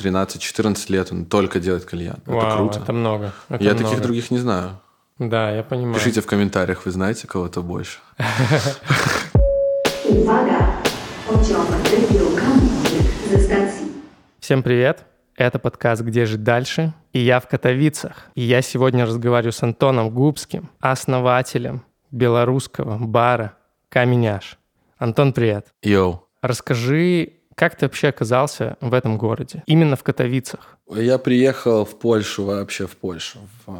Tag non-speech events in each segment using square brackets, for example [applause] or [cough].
13-14 лет он только делает кальян. Вау, это круто. это много. Это я много. таких других не знаю. Да, я понимаю. Пишите в комментариях, вы знаете кого-то больше. Всем привет! Это подкаст «Где жить дальше?» И я в Катовицах. И я сегодня разговариваю с Антоном Губским, основателем белорусского бара «Каменяш». Антон, привет! Йоу. Расскажи, как ты вообще оказался в этом городе? Именно в Катовицах. Я приехал в Польшу, вообще в Польшу, в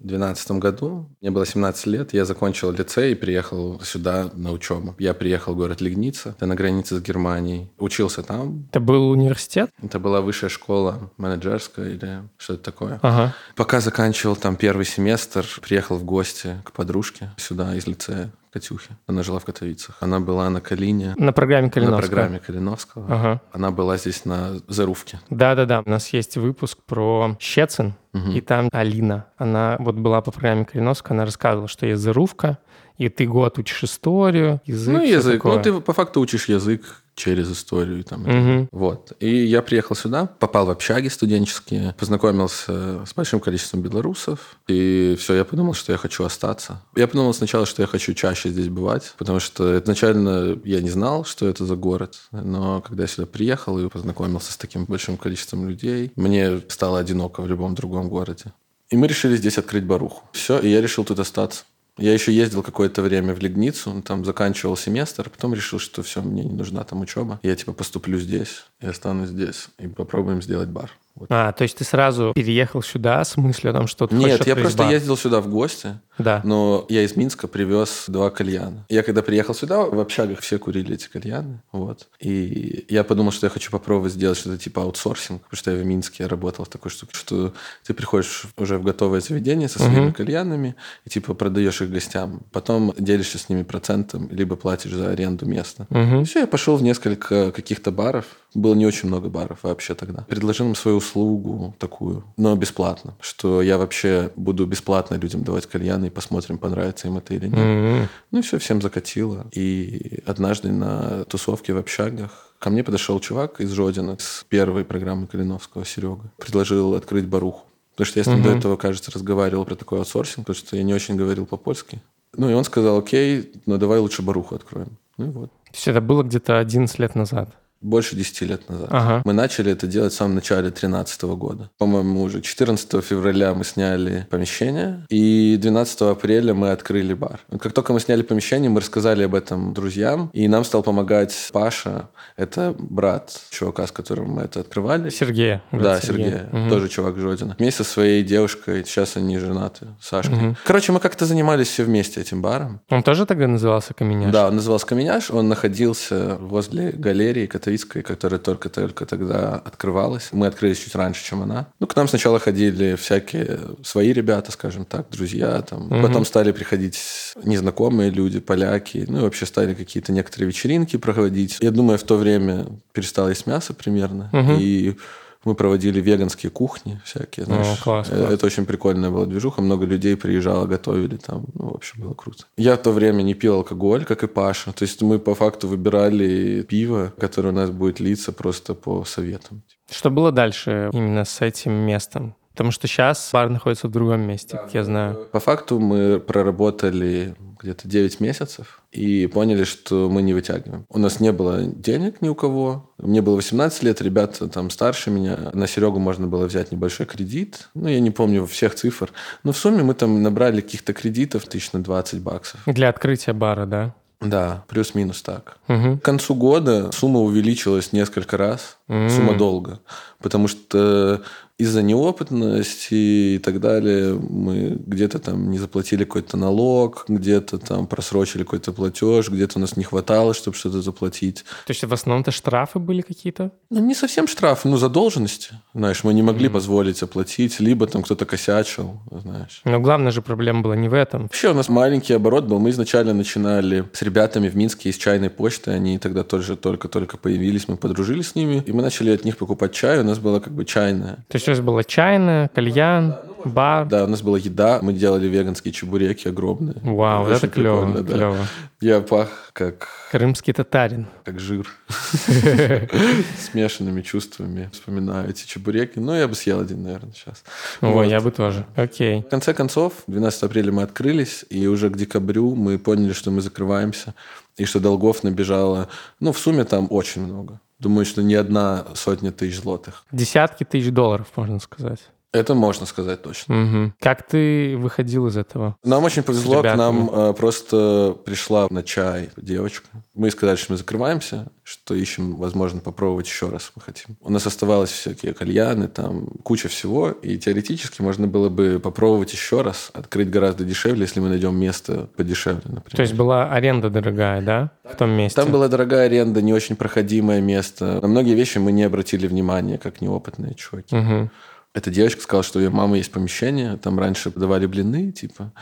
2012 году. Мне было 17 лет, я закончил лицей и приехал сюда на учебу. Я приехал в город Лигница, это на границе с Германией. Учился там. Это был университет? Это была высшая школа менеджерская или что-то такое. Ага. Пока заканчивал там первый семестр, приехал в гости к подружке сюда из лицея. Катюхи. Она жила в Катовицах. Она была на Калине. На программе Калиновского. На программе Калиновского. Ага. Она была здесь на Зарувке. Да-да-да. У нас есть выпуск про Щецин, Мгм. и там Алина. Она вот была по программе Калиновского, она рассказывала, что есть Зарувка, и ты год учишь историю, язык, Ну, язык. такое. Ну, ты по факту учишь язык через историю. Там, Мгм. Вот. И я приехал сюда, попал в общаги студенческие, познакомился с большим количеством белорусов. И все, я подумал, что я хочу остаться. Я подумал сначала, что я хочу чаще здесь бывать, потому что изначально я не знал, что это за город. Но когда я сюда приехал и познакомился с таким большим количеством людей, мне стало одиноко в любом другом городе. И мы решили здесь открыть баруху. Все, и я решил тут остаться. Я еще ездил какое-то время в Лигницу, там заканчивал семестр, потом решил, что все, мне не нужна там учеба. Я типа поступлю здесь и останусь здесь, и попробуем сделать бар. Вот. А, то есть ты сразу переехал сюда с мыслью о том, что ты Нет, я просто бар? ездил сюда в гости, Да. но я из Минска привез два кальяна. Я когда приехал сюда, в общагах все курили эти кальяны, вот. И я подумал, что я хочу попробовать сделать что-то типа аутсорсинг, потому что я в Минске работал в такой штуке, что ты приходишь уже в готовое заведение со своими Мгм. кальянами и типа продаешь их гостям, потом делишься с ними процентом, либо платишь за аренду места. Мгм. И все, я пошел в несколько каких-то баров. Было не очень много баров вообще тогда. Предложил им свою услугу такую, но бесплатно. Что я вообще буду бесплатно людям давать кальяны и посмотрим, понравится им это или нет. М. Ну и все, всем закатило. И однажды на тусовке в общагах ко мне подошел чувак из Родины с первой программы Калиновского, Серега. Предложил открыть баруху. Потому что я с ним Мгм. до этого, кажется, разговаривал про такой аутсорсинг, потому что я не очень говорил по-польски. Ну и он сказал, окей, но давай лучше баруху откроем. Ну и вот. То есть это было где-то 11 лет назад. Больше 10 лет назад. Ага. Мы начали это делать в самом начале 2013 года. По-моему, уже 14 февраля мы сняли помещение, и 12 апреля мы открыли бар. Как только мы сняли помещение, мы рассказали об этом друзьям, и нам стал помогать Паша, это брат чувака, с которым мы это открывали. Сергея. Да, Сергея, Мгм. тоже чувак Жодина. Вместе со своей девушкой, сейчас они женаты, Сашкой. Мгм. Короче, мы как-то занимались все вместе этим баром. Он тоже тогда назывался Каменяш? Да, он назывался Каменяш, он находился возле галерии Катовицкой, которая только-только тогда открывалась. Мы открылись чуть раньше, чем она. Ну, к нам сначала ходили всякие свои ребята, скажем так, друзья там. Мгм. Потом стали приходить незнакомые люди, поляки. Ну, и вообще стали какие-то некоторые вечеринки проводить. Я думаю, в то время перестало есть мясо примерно. Мгм. И мы проводили веганские кухни всякие, знаешь. класс, Э, класс. Это очень прикольная была движуха. Много людей приезжало, готовили там. Ну, в общем, было круто. Я в то время не пил алкоголь, как и Паша. То есть мы по факту выбирали пиво, которое у нас будет литься просто по советам. Что было дальше именно с этим местом? Потому что сейчас бар находится в другом месте, как я знаю. По факту мы проработали где-то 9 месяцев и поняли, что мы не вытягиваем. У нас не было денег ни у кого. Мне было 18 лет, ребята там старше меня. На Серегу можно было взять небольшой кредит. Ну, я не помню всех цифр. Но в сумме мы там набрали каких-то кредитов тысяч на 20 баксов. Для открытия бара, да? Да, плюс-минус так. Мгм. К концу года сумма увеличилась несколько раз. М. Сумма долго. Потому что из-за неопытности и так далее мы где-то там не заплатили какой-то налог, где-то там просрочили какой-то платеж, где-то у нас не хватало, чтобы что-то заплатить. То есть в основном-то штрафы были какие-то? Ну, не совсем штраф, ну, задолженности. Знаешь, мы не могли позволить оплатить, либо там кто-то косячил, знаешь. Но главная же проблема была не в этом. Вообще у нас маленький оборот был. Мы изначально начинали с ребятами в Минске из чайной почты. Они тогда тоже только-только появились. Мы подружились с ними. И мы начали от них покупать чай. У нас была как бы чайная. То есть у вас была чайная, кальян, бар. Да, у нас была еда, мы делали веганские чебуреки огромные. Вау, Очень это клево, да. клево. Я пах как, Крымский татарин. как жир. [laughs] Смешанными чувствами вспоминаю эти чебуреки. Ну, я бы съел один, наверное, сейчас. Ой, я бы тоже. Окей. В конце концов, 12 апреля мы открылись, и уже к декабрю мы поняли, что мы закрываемся, и что долгов набежало, ну, в сумме там очень много. Думаю, что не одна сотня тысяч злотых. Десятки тысяч долларов, можно сказать. Это можно сказать точно. Мгм. Как ты выходил из этого? Нам очень повезло, к нам э, просто пришла на чай девочка. Мы сказали, что мы закрываемся, что ищем, возможно, попробовать еще раз мы хотим. У нас оставалось всякие кальяны, там куча всего, и теоретически можно было бы попробовать еще раз, открыть гораздо дешевле, если мы найдем место подешевле, например. То есть была аренда дорогая, да, в том месте? Там была дорогая аренда, не очень проходимое место. На многие вещи мы не обратили внимания, как неопытные чуваки. Мгм. Эта девочка сказала, что у ее мамы есть помещение, там раньше подавали блины, типа.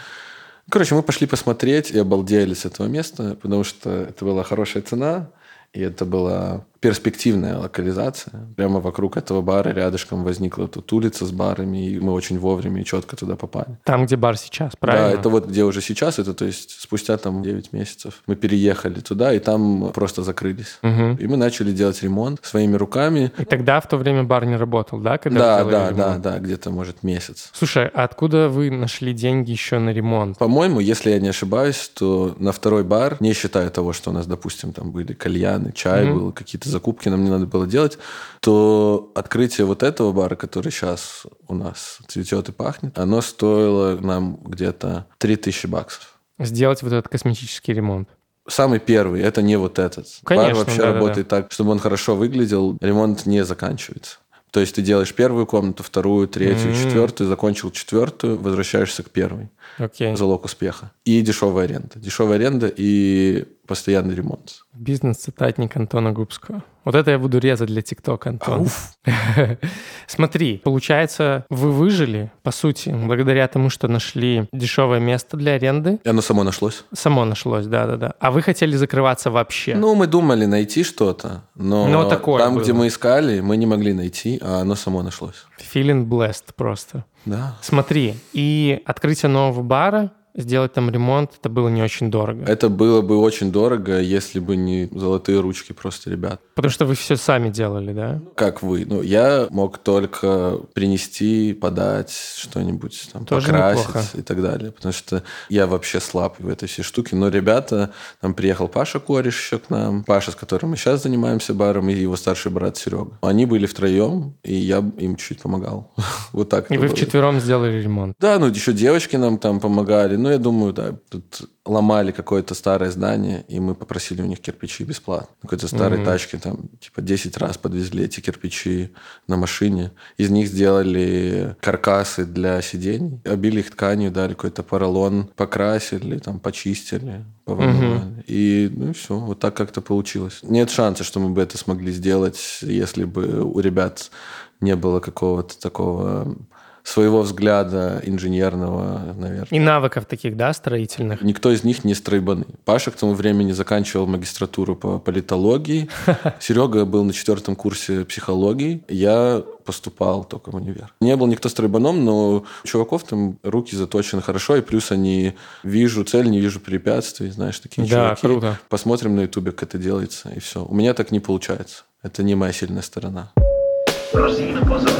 Короче, мы пошли посмотреть и обалдели с этого места, потому что это была хорошая цена, и это была перспективная локализация. Прямо вокруг этого бара рядышком возникла тут улица с барами, и мы очень вовремя и четко туда попали. Там, где бар сейчас, правильно? Да, это вот где уже сейчас, это то есть спустя там 9 месяцев мы переехали туда, и там просто закрылись. Мгм. И мы начали делать ремонт своими руками. И тогда в то время бар не работал, да? Когда Да, да, ремонт? да, да, где-то, может, месяц. Слушай, а откуда вы нашли деньги еще на ремонт? По-моему, если я не ошибаюсь, то на второй бар, не считая того, что у нас, допустим, там были кальяны, чай Мгм. был, какие-то закупки нам не надо было делать, то открытие вот этого бара, который сейчас у нас цветет и пахнет, оно стоило нам где-то 3000 баксов. Сделать вот этот косметический ремонт. Самый первый, это не вот этот. Конечно, Бар вообще да-да-да. работает так, чтобы он хорошо выглядел, ремонт не заканчивается. То есть ты делаешь первую комнату, вторую, третью, М. четвертую, закончил четвертую, возвращаешься к первой. Окей. Залог успеха. И дешевая аренда. Дешевая аренда и постоянный ремонт. Бизнес-цитатник Антона Губского. Вот это я буду резать для ТикТока, Антон. [laughs] Смотри, получается, вы выжили, по сути, благодаря тому, что нашли дешевое место для аренды. И оно само нашлось. Само нашлось, да-да-да. А вы хотели закрываться вообще. Ну, мы думали найти что-то, но Но такое там, было. где мы искали, мы не могли найти, а оно само нашлось. Feeling blessed просто. Да. Смотри, и открытие нового бара, сделать там ремонт, это было не очень дорого. Это было бы очень дорого, если бы не золотые ручки просто ребят. Потому что вы все сами делали, да? Как вы? Ну, я мог только принести, подать что-нибудь, там, Тоже покрасить неплохо. и так далее. Потому что я вообще слаб в этой всей штуке. Но ребята, там приехал Паша Кореш еще к нам. Паша, с которым мы сейчас занимаемся баром, и его старший брат Серега. Они были втроем, и я им чуть-чуть помогал. [laughs] Вот так. И вы было. вчетвером сделали ремонт. Да, ну еще девочки нам там помогали. Ну, я думаю, да, тут ломали какое-то старое здание, и мы попросили у них кирпичи бесплатно. Какой-то старой Мгм. тачке там типа 10 раз подвезли эти кирпичи на машине. Из них сделали каркасы для сидений, обили их тканью, дали какой-то поролон, покрасили, там почистили, повымывали. И ну все, вот так как-то получилось. Нет шанса, что мы бы это смогли сделать, если бы у ребят не было какого-то такого своего взгляда инженерного, наверное. И навыков таких, да, строительных. Никто из них не стройбаны. Паша к тому времени заканчивал магистратуру по политологии. [laughs] Серега был на четвертом курсе психологии. Я поступал только в универ. Не был никто стройбаном, но у чуваков там руки заточены хорошо, и плюс они вижу цель, не вижу препятствий, знаешь, такие Да, чуваки. круто. Посмотрим на ютубе, как это делается, и все. У меня так не получается. Это не моя сильная сторона. Prosím pozor,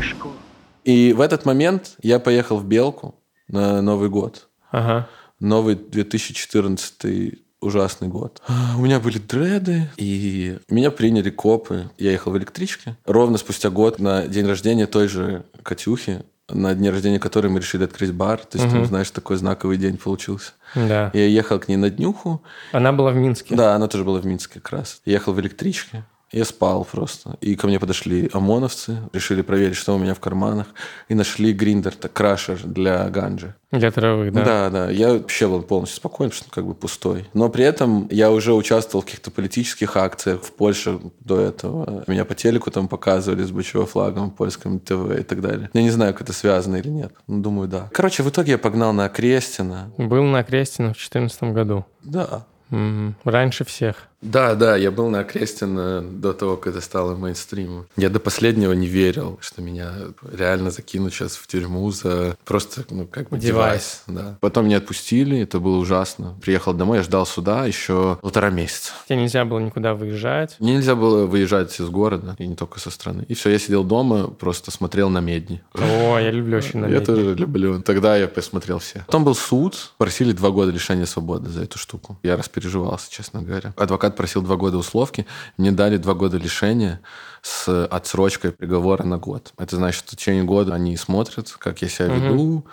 škola. И в этот момент я поехал в Белку на Новый год. Ага. Новый 2014 ужасный год. [gasps] У меня были дреды, и меня приняли копы. Я ехал в электричке. Ровно спустя год на день рождения той же Катюхи, на день рождения которой мы решили открыть бар. То есть, там, знаешь, такой знаковый день получился. Да. Я ехал к ней на днюху. Она была в Минске. Да, она тоже была в Минске как раз. Я ехал в электричке. Я спал просто. И ко мне подошли ОМОНовцы, решили проверить, что у меня в карманах, и нашли гриндер, так, крашер для ганджи. Для травы, да. Да, да. Я вообще был полностью спокоен, потому что он как бы пустой. Но при этом я уже участвовал в каких-то политических акциях в Польше до этого. Меня по телеку там показывали с бычьего флагом, польском ТВ и так далее. Я не знаю, как это связано или нет. Ну, думаю, да. Короче, в итоге я погнал на Крестина. Был на Окрестина в 2014 году. Да. Мгм. Раньше всех. Да, да, я был на Окрестина до того, как это стало мейнстримом. Я до последнего не верил, что меня реально закинут сейчас в тюрьму за просто, ну, как бы Девайс. девайс. Да. Потом меня отпустили, это было ужасно. Приехал домой, я ждал суда еще полтора месяца. Тебе нельзя было никуда выезжать. Мне нельзя было выезжать из города, и не только со страны. И все, я сидел дома, просто смотрел «Намедни». О, я люблю очень Я «Намедни». тоже люблю. Тогда я посмотрел все. Потом был суд, просили два года лишения свободы за эту штуку. Я распереживался, честно говоря. Адвокат просил два года условки, мне дали два года лишения с отсрочкой приговора на год. Это значит, что в течение года они смотрят, как я себя веду,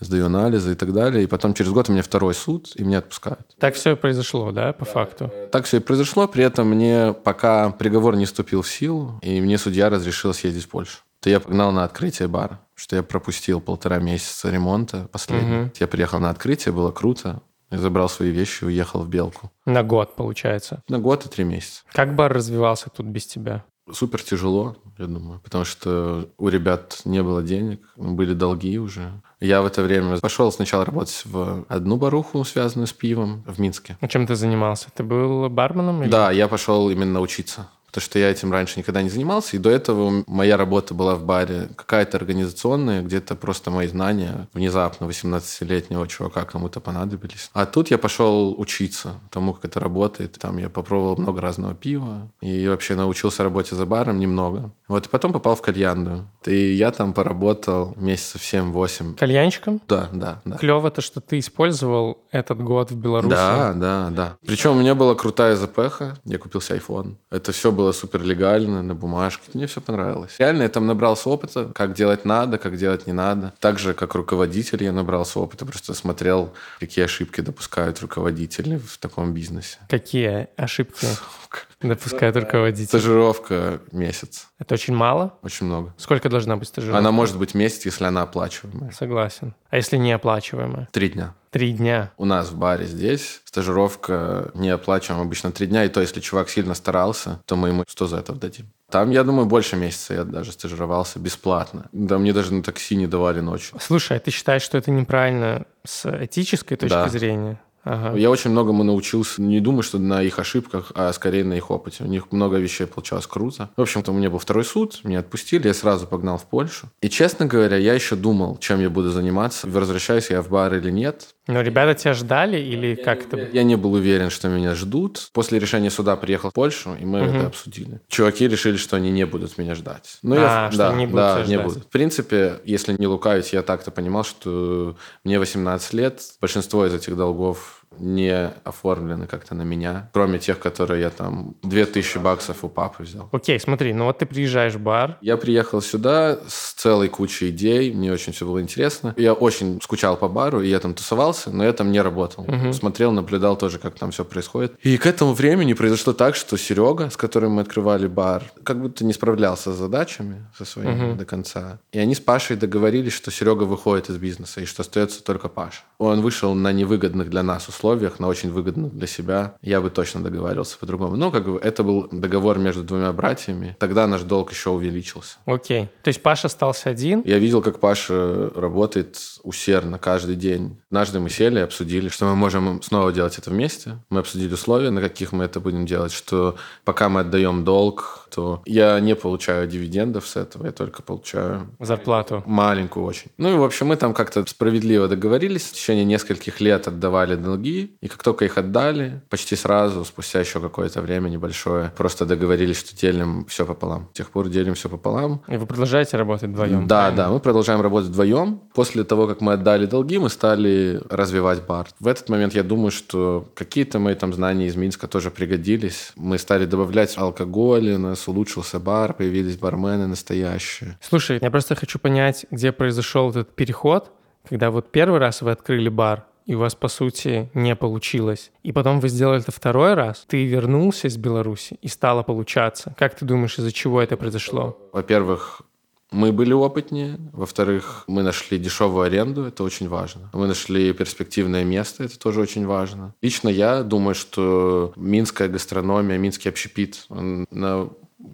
сдаю анализы и так далее. И потом через год у меня второй суд, и меня отпускают. Так все и произошло, да, по факту? Так все и произошло. При этом мне пока приговор не вступил в силу, и мне судья разрешил съездить в Польшу. То я погнал на открытие бара, что я пропустил полтора месяца ремонта последний. Я приехал на открытие, было круто. Я забрал свои вещи и уехал в Белку. На год, получается. На год и три месяца. Как бар развивался тут без тебя? Супер тяжело, я думаю, потому что у ребят не было денег, были долги уже. Я в это время пошел сначала работать в одну баруху, связанную с пивом, в Минске. А чем ты занимался? Ты был барменом? Или... Да, я пошел именно учиться. Потому что я этим раньше никогда не занимался. И до этого моя работа была в баре какая-то организационная, где-то просто мои знания внезапно 18-летнего чувака кому-то понадобились. А тут я пошел учиться тому, как это работает. Там я попробовал много разного пива. И вообще научился работе за баром немного. Вот, и потом попал в кальянную. И я там поработал месяцев 7-8. Кальянщиком? Да, да, да. Клево то, что ты использовал этот год в Беларуси. Да, да, да. Причем у меня была крутая запеха. Я купил себе iPhone. Это все было супер легально, на бумажке. Мне все понравилось. Реально, я там набрался опыта, как делать надо, как делать не надо. Так же, как руководитель, я набрался опыта. Просто смотрел, какие ошибки допускают руководители в таком бизнесе. Какие ошибки допускает руководитель? Стажировка месяц. Это очень мало? Очень много. Сколько должна быть стажировка? Она может быть месяц, если она оплачиваемая. Согласен. А если не оплачиваемая? Три дня. Три дня. У нас в баре здесь стажировка не оплачиваем обычно три дня, и то, если чувак сильно старался, то мы ему 100 за это дадим. Там, я думаю, больше месяца я даже стажировался бесплатно. Да, мне даже на такси не давали ночью. Слушай, а ты считаешь, что это неправильно с этической точки Да. зрения? Ага. Я очень многому научился, не думаю, что на их ошибках, а скорее на их опыте. У них много вещей получалось круто. В общем-то, у меня был второй суд, меня отпустили, я сразу погнал в Польшу. И, честно говоря, я еще думал, чем я буду заниматься, возвращаюсь я в бар или нет. Но ребята тебя ждали или как это? Я не был уверен, что меня ждут. После решения суда приехал в Польшу, и мы это обсудили. Чуваки решили, что они не будут меня ждать. Ну, А, что да, не будут да, не ждать. будут. В принципе, если не лукавить, я так-то понимал, что мне 18 лет, большинство из этих долгов не оформлены как-то на меня, кроме тех, которые я там 2000 баксов у папы взял. Окей, смотри, ну вот ты приезжаешь в бар, Я приехал сюда с целой кучей идей, мне очень все было интересно. Я очень скучал по бару, и я там тусовался, но я там не работал. Смотрел, наблюдал тоже, как там все происходит. И к этому времени произошло так, что Серега, с которым мы открывали бар, как будто не справлялся с задачами со своими до конца. И они с Пашей договорились, что Серега выходит из бизнеса, и что остается только Паша. Он вышел на невыгодных для нас условиях, на очень выгодных для себя. Я бы точно договаривался по-другому. Но как бы это был договор между двумя братьями. Тогда наш долг еще увеличился. окей. То есть Паша остался один, Я видел, как Паша работает усердно каждый день. Однажды мы сели и обсудили, что мы можем снова делать это вместе. Мы обсудили условия, на каких мы это будем делать, что пока мы отдаем долг, то я не получаю дивидендов с этого, я только получаю зарплату. маленькую очень. Ну и, в общем, мы там как-то справедливо договорились. В течение нескольких лет отдавали долги. И как только их отдали, почти сразу, спустя еще какое-то время небольшое, просто договорились, что делим все пополам. С тех пор делим все пополам. И вы продолжаете работать вдвоем? Да, да, мы продолжаем работать вдвоем. После того, как мы отдали долги, мы стали развивать бар. В этот момент я думаю, что какие-то мои там знания из Минска тоже пригодились. Мы стали добавлять алкоголь, у нас улучшился бар, появились бармены настоящие. Слушай, я просто хочу понять, где произошел этот переход, когда вот первый раз вы открыли бар, и у вас, по сути, не получилось. И потом вы сделали это второй раз, ты вернулся из Беларуси, и стало получаться. Как ты думаешь, из-за чего это произошло? Во-первых, мы были опытнее. Во-вторых, мы нашли дешевую аренду, это очень важно. Мы нашли перспективное место, это тоже очень важно. Лично я думаю, что минская гастрономия, минский общепит, он на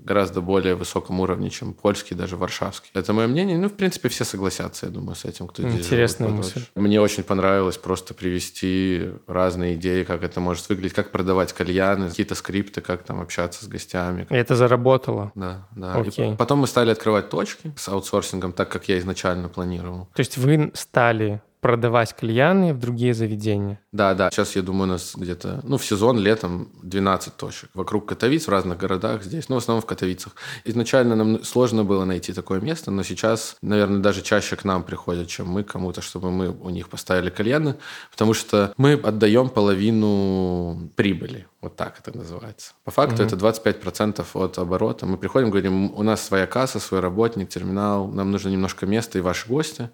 гораздо более высоком уровне, чем польский, даже варшавский. Это мое мнение. Ну, в принципе, все согласятся, я думаю, с этим, кто здесь Интересная живет мысль. Мне очень понравилось просто привести разные идеи, как это может выглядеть, как продавать кальяны, какие-то скрипты, как там общаться с гостями. И это заработало. Да, да. И Окей. потом мы стали открывать точки с аутсорсингом, так как я изначально планировал. То есть вы стали продавать кальяны в другие заведения. Да, да. Сейчас, я думаю, у нас где-то, ну, в сезон летом 12 точек. Вокруг Катовиц, в разных городах здесь, ну, в основном в Катовицах. Изначально нам сложно было найти такое место, но сейчас, наверное, даже чаще к нам приходят, чем мы кому-то, чтобы мы у них поставили кальяны, потому что мы отдаем половину прибыли. Вот так это называется. По факту это 25% от оборота. Мы приходим, говорим, у нас своя касса, свой работник, терминал, нам нужно немножко места и ваши гости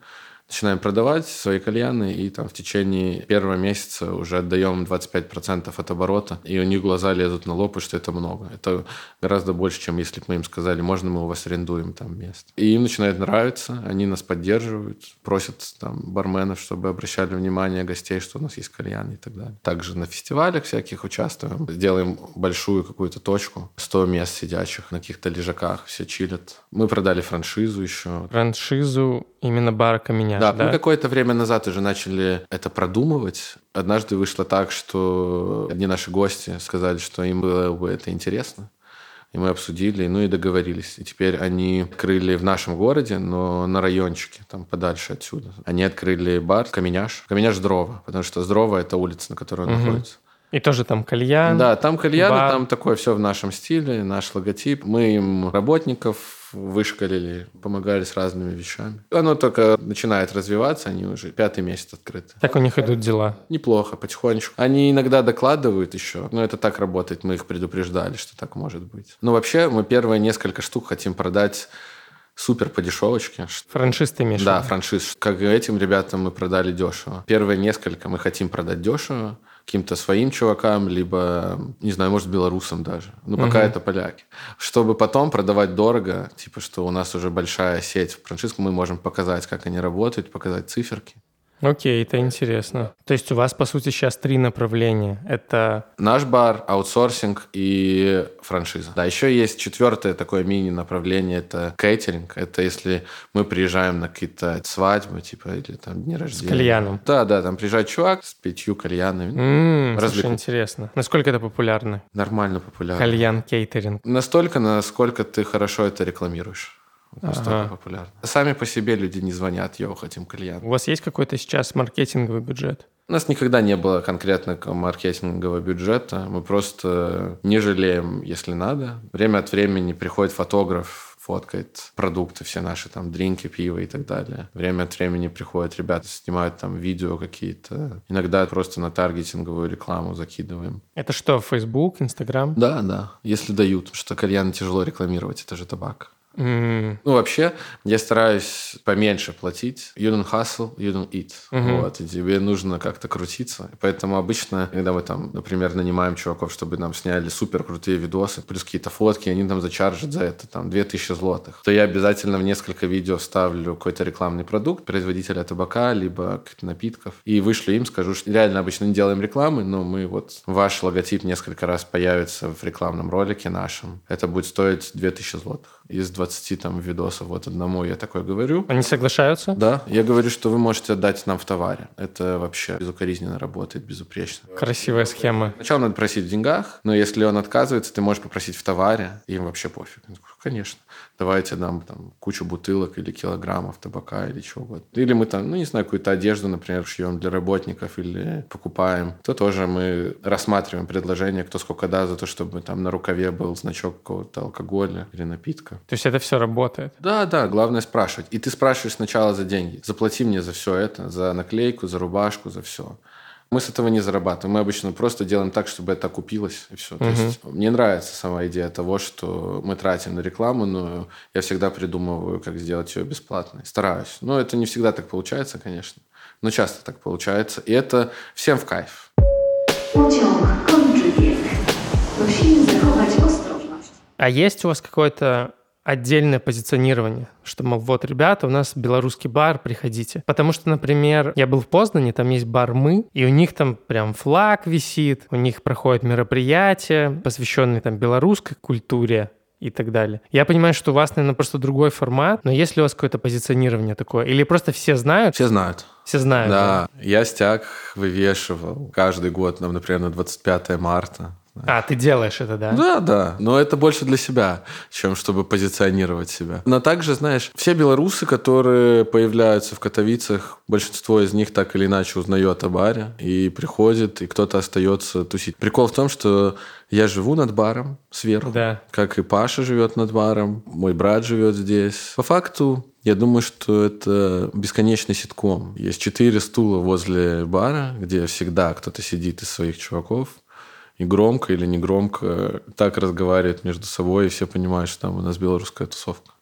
начинаем продавать свои кальяны, и там в течение первого месяца уже отдаем 25% от оборота, и у них глаза лезут на лоб, и что это много. Это гораздо больше, чем если бы мы им сказали, можно мы у вас арендуем там место. И им начинает нравиться, они нас поддерживают, просят там барменов, чтобы обращали внимание гостей, что у нас есть кальян и так далее. Также на фестивалях всяких участвуем, делаем большую какую-то точку, 100 мест сидячих на каких-то лежаках, все чилят. Мы продали франшизу еще, Франшизу именно бара Да, да? мы какое-то время назад уже начали это продумывать. Однажды вышло так, что одни наши гости сказали, что им было бы это интересно. И мы обсудили, ну и договорились. И теперь они открыли в нашем городе, но на райончике, там подальше отсюда. Они открыли бар Каменяш. Каменяш Дрова, потому что Здрова – это улица, на которой он Мгм. находится. И тоже там кальян. Да, там кальяны, бар. там такое все в нашем стиле, наш логотип. Мы им работников вышкалили, помогали с разными вещами. Оно только начинает развиваться, они уже пятый месяц открыты. Так у них идут дела. Неплохо, потихонечку. Они иногда докладывают еще, но это так работает, мы их предупреждали, что так может быть. Но вообще мы первые несколько штук хотим продать супер по дешевочке. Франшиз ты имеешь Да, франшиз. Как этим ребятам мы продали дешево. Первые несколько мы хотим продать дешево каким-то своим чувакам, либо, не знаю, может, белорусам даже. Ну, пока Мгм. это поляки. Чтобы потом продавать дорого, типа, что у нас уже большая сеть франшиз, мы можем показать, как они работают, показать циферки. Окей, это интересно. То есть у вас, по сути, сейчас три направления. Это Наш бар, аутсорсинг и франшиза. Да, еще есть четвертое такое мини-направление, это кейтеринг. Это если мы приезжаем на какие-то свадьбы, типа, или там дни рождения. кальяном. Да, да, там приезжает чувак с пятью кальянами. М, слушай, интересно. Насколько это популярно? Нормально популярно. Кальян кейтеринг. Настолько, насколько ты хорошо это рекламируешь. Настолько Ага. популярно. Сами по себе люди не звонят, йоу, хотим кальян. У вас есть какой-то сейчас маркетинговый бюджет? У нас никогда не было конкретно маркетингового бюджета. Мы просто не жалеем, если надо. Время от времени приходит фотограф, фоткает продукты, все наши там дринки, пиво и так далее. Время от времени приходят ребята, снимают там видео какие-то. Иногда просто на таргетинговую рекламу закидываем. Это что, Facebook, Instagram? Да, да, если дают, что кальян тяжело рекламировать, это же табак. М, Ну, вообще, я стараюсь поменьше платить. You don't hustle, you don't eat. Мгм. Вот, и тебе нужно как-то крутиться. Поэтому обычно, когда мы там, например, нанимаем чуваков, чтобы нам сняли супер крутые видосы, плюс какие-то фотки, они там зачаржат за это там 2000 злотых, то я обязательно в несколько видео вставлю какой-то рекламный продукт производителя табака, либо каких-то напитков, и вышлю им, скажу, что реально обычно не делаем рекламы, но мы вот, ваш логотип несколько раз появится в рекламном ролике нашем. Это будет стоить 2000 злотых. Из 20 там видосов вот одному я такое говорю. Они соглашаются? Да, я говорю, что вы можете отдать нам в товаре. Это вообще безукоризненно работает, безупречно. Красивая схема. Сначала надо просить в деньгах, но если он отказывается, ты можешь попросить в товаре, им вообще пофиг. Конечно, давайте нам там кучу бутылок или килограммов табака или чего угодно. Или мы там, ну не знаю, какую-то одежду, например, шьем для работников или покупаем. То тоже мы рассматриваем предложение, кто сколько даст за то, чтобы там на рукаве был значок какого-то алкоголя или напитка. То есть это все работает. Да, да, главное спрашивать. И ты спрашиваешь сначала за деньги. Заплати мне за все это, за наклейку, за рубашку, за все. Мы с этого не зарабатываем. Мы обычно просто делаем так, чтобы это окупилось, и все. То Мгм. есть мне нравится сама идея того, что мы тратим на рекламу, но я всегда придумываю, как сделать ее бесплатной. Стараюсь. Но это не всегда так получается, конечно. Но часто так получается. И это всем в кайф. А есть у вас какое-то отдельное позиционирование, что, мол, вот, ребята, у нас белорусский бар, приходите. Потому что, например, я был в Познане, там есть бар «Мы», и у них там прям флаг висит, у них проходят мероприятия, посвященные там белорусской культуре, и так далее. Я понимаю, что у вас, наверное, просто другой формат, но есть ли у вас какое-то позиционирование такое? Или просто все знают? Все знают. Все знают. Да, я стяг вывешивал каждый год, например, на 25 марта. А, ты делаешь это, да? Да, да, но это больше для себя, чем чтобы позиционировать себя. Но также, знаешь, все белорусы, которые появляются в Катовицах, большинство из них так или иначе узнает о баре и приходит, и кто-то остается тусить. Прикол в том, что я живу над баром сверху, Да. как и Паша живет над баром, мой брат живет здесь. По факту, я думаю, что это бесконечный ситком. Есть четыре стула возле бара, где всегда кто-то сидит из своих чуваков, и громко или не громко так разговаривают между собой, и все понимают, что там у нас белорусская тусовка.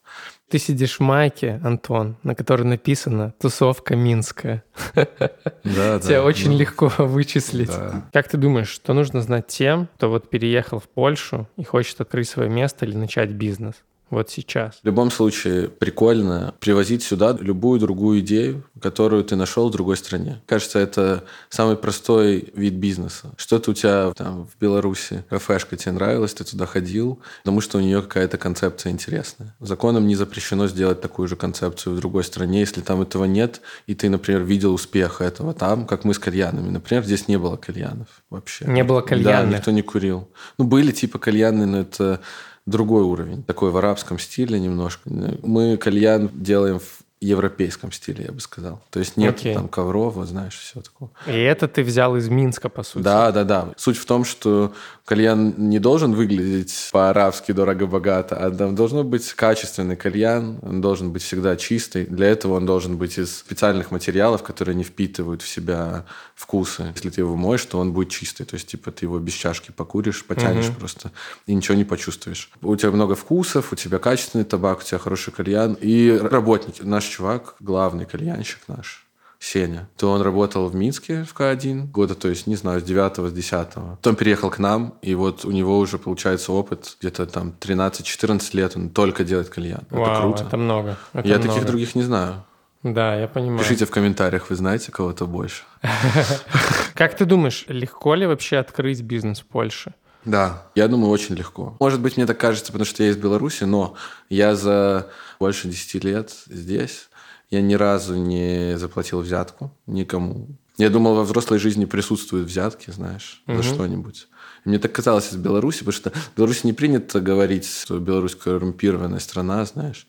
Ты сидишь в майке, Антон, на которой написано «Тусовка Минская». Да, [laughs] Тебя очень ну, легко [laughs] вычислить. Как ты думаешь, что нужно знать тем, кто вот переехал в Польшу и хочет открыть свое место или начать бизнес? Вот сейчас. В любом случае, прикольно привозить сюда любую другую идею, которую ты нашел в другой стране. Кажется, это самый простой вид бизнеса. Что-то у тебя там в Беларуси, кафешка тебе нравилась, ты туда ходил, потому что у нее какая-то концепция интересная. Законом не запрещено сделать такую же концепцию в другой стране, если там этого нет, и ты, например, видел успех этого там, как мы с кальянами. Например, здесь не было кальянов вообще. Не было Да, кальянных. никто не курил. Ну, были типа кальяны, но это другой уровень. Такой в арабском стиле немножко. Мы кальян делаем в европейском стиле, я бы сказал. То есть нет Окей. там ковров, вот знаешь, все такое. И это ты взял из Минска, по сути. Да, да, да. Суть в том, что кальян не должен выглядеть по-арабски дорого-богато, а там должно быть качественный кальян, он должен быть всегда чистый. Для этого он должен быть из специальных материалов, которые не впитывают в себя вкусы. Если ты его моешь, то он будет чистый. То есть, типа, ты его без чашки покуришь, потянешь просто и ничего не почувствуешь. У тебя много вкусов, у тебя качественный табак, у тебя хороший кальян. И работники. Наш чувак, главный кальянщик наш, Сеня, то он работал в Минске в К1 года, то есть, не знаю, с 9 с 10 Потом переехал к нам, и вот у него уже получается опыт где-то там 13-14 лет, он только делает кальян. это Вау, круто. это много. это Я много. таких других не знаю. Да, я понимаю. Пишите в комментариях, вы знаете кого-то больше. [laughs] Как ты думаешь, легко ли вообще открыть бизнес в Польше? Да, я думаю, очень легко. Может быть, мне так кажется, потому что я из Беларуси, но я за больше 10 лет здесь, я ни разу не заплатил взятку никому. Я думал, во взрослой жизни присутствуют взятки, знаешь, за что-нибудь. Мне так казалось из Беларуси, потому что в Беларуси не принято говорить, что Беларусь коррумпированная страна, знаешь.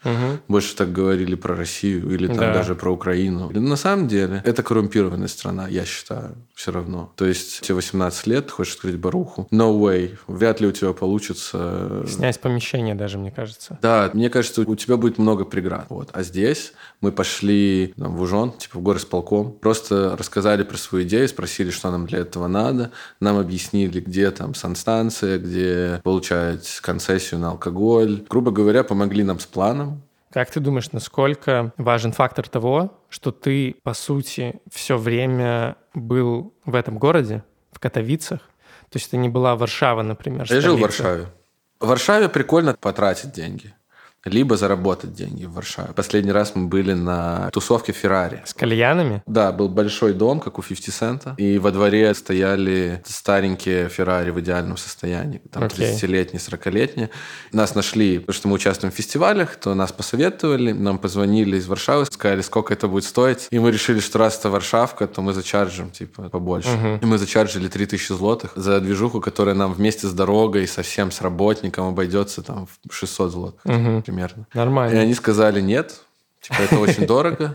Больше так говорили про Россию или там Да. даже про Украину. Но на самом деле это коррумпированная страна, я считаю, все равно. То есть тебе 18 лет, хочешь открыть баруху. No way. Вряд ли у тебя получится Снять помещение даже, мне кажется. да, мне кажется, у тебя будет много преград. Вот. А здесь мы пошли там, в Ужон, типа в горосполком, просто рассказали про свою идею, спросили, что нам для этого надо, нам объяснили, где там санстанция, где получать концессию на алкоголь. Грубо говоря, помогли нам с планом. Как ты думаешь, насколько важен фактор того, что ты, по сути, все время был в этом городе, в Катовицах? То есть это не была Варшава, например, Я жил в столица? Варшаве. В Варшаве прикольно потратить деньги. Либо заработать деньги в Варшаве. Последний раз мы были на тусовке Феррари. С кальянами? Да, был большой дом, как у 50 Цента, и во дворе стояли старенькие Феррари в идеальном состоянии, там Окей. 30-летние, 40-летние. Нас нашли, потому что мы участвуем в фестивалях, то нас посоветовали, нам позвонили из Варшавы, сказали, сколько это будет стоить, и мы решили, что раз это Варшавка, то мы зачаржим, типа, побольше. И мы зачаржили 3000 злотых за движуху, которая нам вместе с дорогой, со всем, с работником обойдется там в 600 злотых примерно. И Нормально. они сказали нет, типа это очень дорого.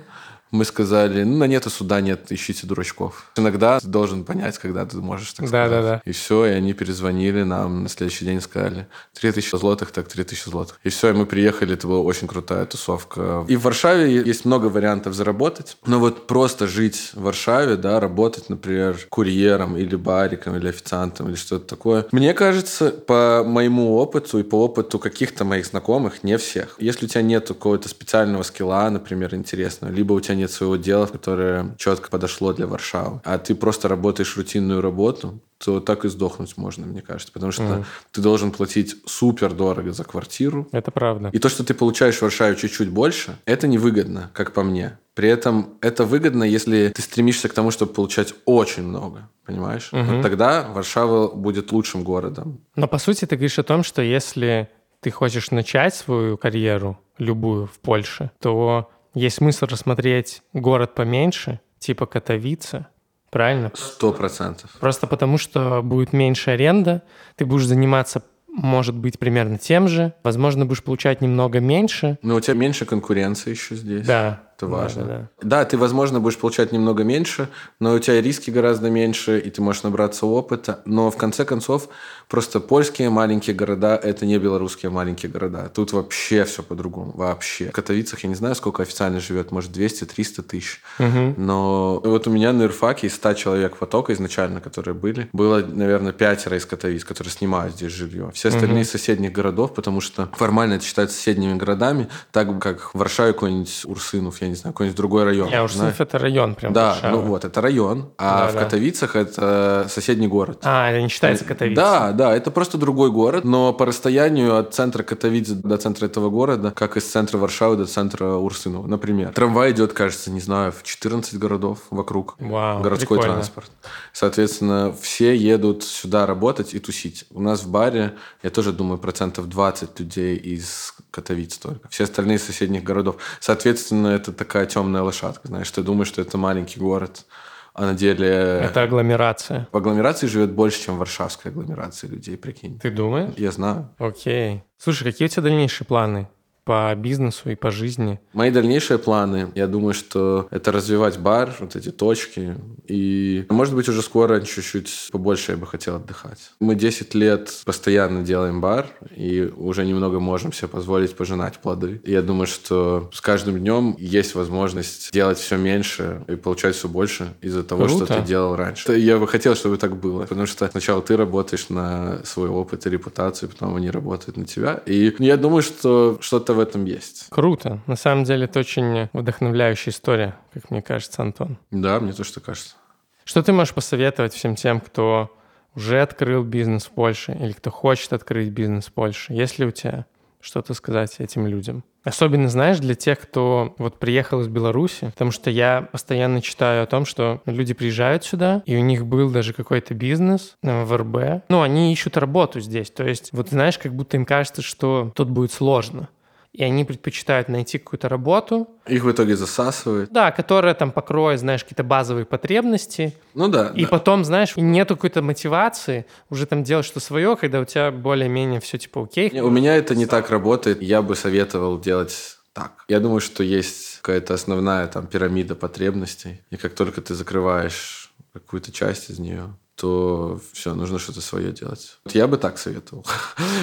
Мы сказали, ну, на нет и суда нет, ищите дурачков. Иногда ты должен понять, когда ты можешь так сказать. Да-да-да. И все, и они перезвонили нам на следующий день, сказали, 3000 злотых, так 3000 злотых. И все, и мы приехали, это была очень крутая тусовка. И в Варшаве есть много вариантов заработать, но вот просто жить в Варшаве, да, работать, например, курьером или бариком, или официантом, или что-то такое. Мне кажется, по моему опыту и по опыту каких-то моих знакомых, не всех. Если у тебя нет какого-то специального скилла, например, интересного, либо у тебя нет своего дела, которое четко подошло для Варшавы, а ты просто работаешь рутинную работу, то так и сдохнуть можно, мне кажется. Потому что ты должен платить супер дорого за квартиру, Это правда. и то, что ты получаешь в Варшаве чуть-чуть больше, это невыгодно, как по мне. При этом это выгодно, если ты стремишься к тому, чтобы получать очень много. Понимаешь? Вот тогда Варшава будет лучшим городом. Но по сути ты говоришь о том, что если ты хочешь начать свою карьеру, любую, в Польше, то есть смысл рассмотреть город поменьше, типа Катовица, правильно? Сто процентов. Просто потому, что будет меньше аренда, ты будешь заниматься, может быть, примерно тем же, возможно, будешь получать немного меньше. Но у тебя меньше конкуренции еще здесь. Да. Это да, важно. да, да. Ты, возможно, будешь получать немного меньше, но у тебя риски гораздо меньше, и ты можешь набраться опыта. Но в конце концов, просто польские маленькие города – это не белорусские маленькие города. Тут вообще все по-другому. Вообще. В Катовицах, я не знаю, сколько официально живет, может, 200-300 тысяч. Но вот у меня на юрфаке из 100 человек потока изначально, которые были, было, наверное, пятеро из Катовиц, которые снимают здесь жилье. Все остальные из соседних городов, потому что формально это считается соседними городами, так как Варшаве какой-нибудь Урсынов, я не знаю, какой-нибудь другой район. Я уж знаешь. это район прям. Да, Варшавы. ну вот, это район, а Да, в да. Катовицах это соседний город. А, это не считается Катовица. Да, да, это просто другой город, но по расстоянию от центра Катовицы до центра этого города, как из центра Варшавы до центра Урсынова, например. Трамвай идет, кажется, не знаю, в 14 городов вокруг. Вау, городской прикольно. транспорт. Соответственно, все едут сюда работать и тусить. У нас в баре, я тоже думаю, процентов 20 людей из Катовиц только. Все остальные соседних городов. Соответственно, это такая темная лошадка, знаешь, ты думаешь, что это маленький город, а на деле Это агломерация. в агломерации живет больше, чем в варшавской агломерации людей, прикинь. Ты думаешь? Я знаю. Окей. Слушай, какие у тебя дальнейшие планы по бизнесу и по жизни? Мои дальнейшие планы, я думаю, что это развивать бар, вот эти точки. И, может быть, уже скоро чуть-чуть побольше я бы хотел отдыхать. Мы 10 лет постоянно делаем бар, и уже немного можем себе позволить пожинать плоды. И я думаю, что с каждым днем есть возможность делать все меньше и получать все больше из-за того, Круто. что ты делал раньше. Я бы хотел, чтобы так было. Потому что сначала ты работаешь на свой опыт и репутацию, потом они работают на тебя. И я думаю, что что-то в этом есть. Круто. На самом деле это очень вдохновляющая история, как мне кажется, Антон. Да, мне тоже так кажется. Что ты можешь посоветовать всем тем, кто уже открыл бизнес в Польше или кто хочет открыть бизнес в Польше? Есть ли у тебя что-то сказать этим людям? Особенно, знаешь, для тех, кто вот приехал из Беларуси, потому что я постоянно читаю о том, что люди приезжают сюда, и у них был даже какой-то бизнес э, в РБ. Ну, они ищут работу здесь. То есть, вот знаешь, как будто им кажется, что тут будет сложно. И они предпочитают найти какую-то работу, Их в итоге засасывает. да, которая там покроет, знаешь, какие-то базовые потребности, Ну да. и да. потом, знаешь, нету какой-то мотивации уже там делать что свое, когда у тебя более-менее все типа окей. Не, У меня это не так работает. Я бы советовал делать так. Я думаю, что есть какая-то основная там пирамида потребностей. И как только ты закрываешь какую-то часть из нее, то все, нужно что-то свое делать. Вот я бы так советовал. [laughs]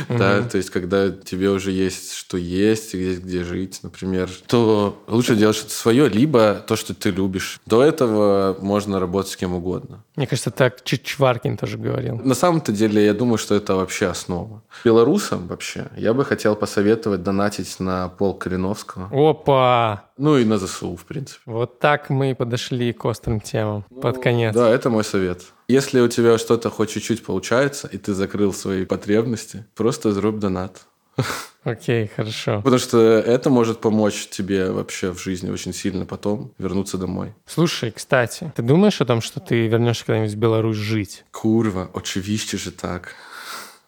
Да, то есть, когда тебе уже есть что есть, и есть где жить, например, то лучше делать что-то свое, либо то, что ты любишь. До этого можно работать с кем угодно. Мне кажется, так Чичваркин тоже говорил. На самом-то деле, я думаю, что это вообще основа. Белорусам вообще я бы хотел посоветовать донатить на пол Калиновского. Опа! Ну и на ЗСУ, в принципе. Вот так мы и подошли к острым темам под конец. Да, это мой совет. Если у тебя что-то хоть чуть-чуть получается, и ты закрыл свои потребности, просто зруб донат. [laughs] Окей, хорошо. Потому что это может помочь тебе вообще в жизни очень сильно потом вернуться домой. Слушай, кстати, ты думаешь о том, что ты вернешься когда-нибудь в Беларусь жить? Курва, очевидно же так.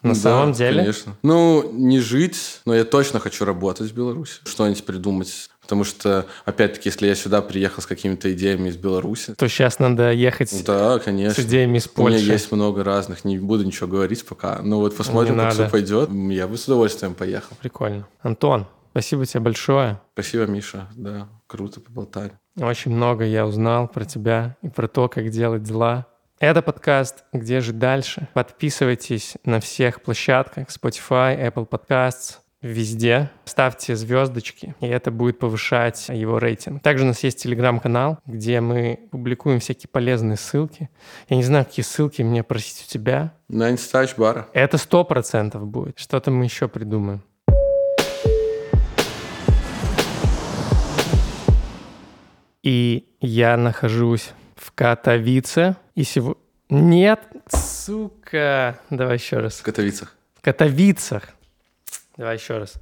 На Да, самом деле? Конечно. Ну, не жить, но я точно хочу работать в Беларуси. Что-нибудь придумать. Потому что, опять-таки, если я сюда приехал с какими-то идеями из Беларуси, То сейчас надо ехать да, с конечно. идеями из У меня Польши. есть много разных, не буду ничего говорить пока. Но вот посмотрим, как все пойдет. Я бы с удовольствием поехал. Прикольно. Антон, спасибо тебе большое. Спасибо, Миша. Да, круто поболтали. Очень много я узнал про тебя и про то, как делать дела. Это подкаст «Где же дальше?». Подписывайтесь на всех площадках Spotify, Apple Podcasts, везде. Ставьте звездочки, и это будет повышать его рейтинг. Также у нас есть телеграм-канал, где мы публикуем всякие полезные ссылки. Я не знаю, какие ссылки мне просить у тебя. На инстач бара. Это сто процентов будет. Что-то мы еще придумаем. И я нахожусь в Катовице. И сегодня... Нет, сука. Давай еще раз. В Катовицах. В Катовицах. Давай еще раз.